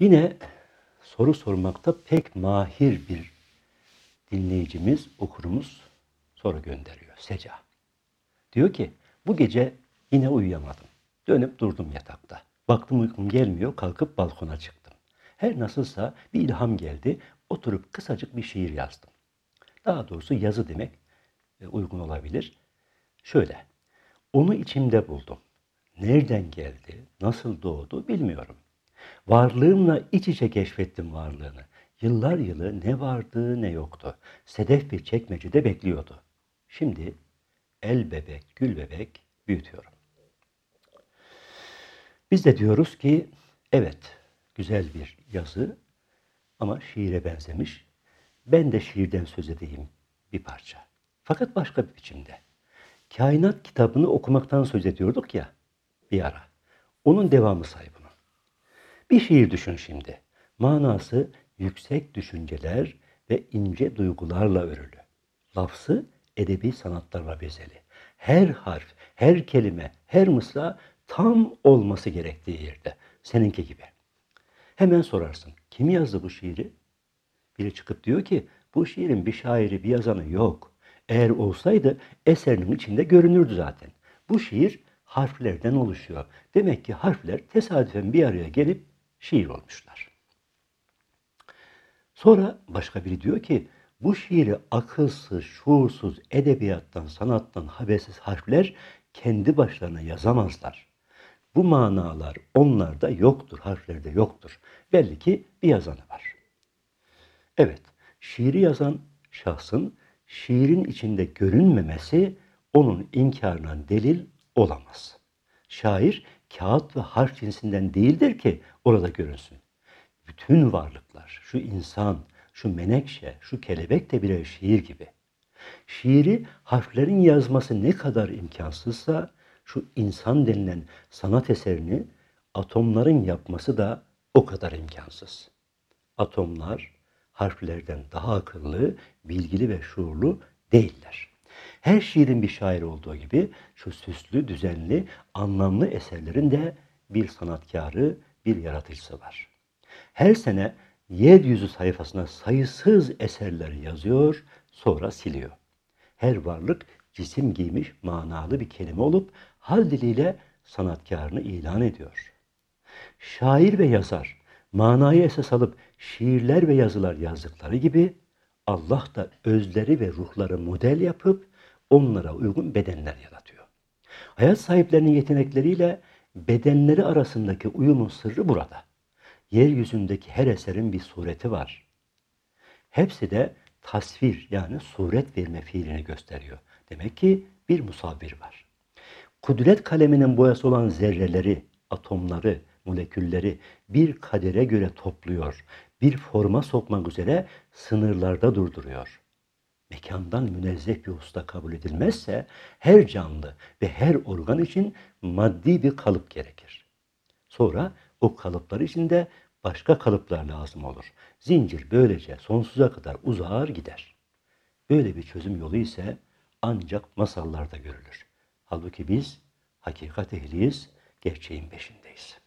Yine soru sormakta pek mahir bir dinleyicimiz, okurumuz soru gönderiyor. Seca. Diyor ki bu gece yine uyuyamadım. Dönüp durdum yatakta. Baktım uykum gelmiyor, kalkıp balkona çıktım. Her nasılsa bir ilham geldi, oturup kısacık bir şiir yazdım. Daha doğrusu yazı demek e, uygun olabilir. Şöyle, onu içimde buldum. Nereden geldi, nasıl doğdu bilmiyorum. Varlığımla iç içe keşfettim varlığını. Yıllar yılı ne vardı ne yoktu. Sedef bir çekmecede bekliyordu. Şimdi el bebek, gül bebek büyütüyorum. Biz de diyoruz ki evet güzel bir yazı ama şiire benzemiş. Ben de şiirden söz edeyim bir parça. Fakat başka bir biçimde. Kainat kitabını okumaktan söz ediyorduk ya bir ara. Onun devamı say bunu. Bir şiir düşün şimdi. Manası yüksek düşünceler ve ince duygularla örülü. Lafzı edebi sanatlarla bezeli. Her harf, her kelime, her mısra tam olması gerektiği yerde. Seninki gibi. Hemen sorarsın. Kim yazdı bu şiiri? Biri çıkıp diyor ki bu şiirin bir şairi, bir yazanı yok. Eğer olsaydı eserinin içinde görünürdü zaten. Bu şiir harflerden oluşuyor. Demek ki harfler tesadüfen bir araya gelip şiir olmuşlar. Sonra başka biri diyor ki bu şiiri akılsız, şuursuz, edebiyattan, sanattan habersiz harfler kendi başlarına yazamazlar. Bu manalar onlarda yoktur, harflerde yoktur. Belli ki bir yazanı var. Evet, şiiri yazan şahsın şiirin içinde görünmemesi onun inkarına delil olamaz. Şair kağıt ve harf cinsinden değildir ki orada görünsün. Bütün varlıklar, şu insan, şu menekşe, şu kelebek de birer şiir gibi. Şiiri harflerin yazması ne kadar imkansızsa şu insan denilen sanat eserini atomların yapması da o kadar imkansız. Atomlar harflerden daha akıllı, bilgili ve şuurlu değiller. Her şiirin bir şair olduğu gibi şu süslü, düzenli, anlamlı eserlerin de bir sanatkarı, bir yaratıcısı var. Her sene yeryüzü sayfasına sayısız eserler yazıyor, sonra siliyor. Her varlık cisim giymiş manalı bir kelime olup hal diliyle sanatkarını ilan ediyor. Şair ve yazar manayı esas alıp şiirler ve yazılar yazdıkları gibi Allah da özleri ve ruhları model yapıp onlara uygun bedenler yaratıyor. Hayat sahiplerinin yetenekleriyle bedenleri arasındaki uyumun sırrı burada. Yeryüzündeki her eserin bir sureti var. Hepsi de tasvir yani suret verme fiilini gösteriyor. Demek ki bir musavvir var. Kudret kaleminin boyası olan zerreleri, atomları, molekülleri bir kadere göre topluyor. Bir forma sokmak üzere sınırlarda durduruyor. Mekandan münezzeh bir usta kabul edilmezse her canlı ve her organ için maddi bir kalıp gerekir. Sonra o kalıplar içinde başka kalıplar lazım olur. Zincir böylece sonsuza kadar uzar gider. Böyle bir çözüm yolu ise ancak masallarda görülür. Halbuki biz hakikat ehliyiz, gerçeğin peşindeyiz.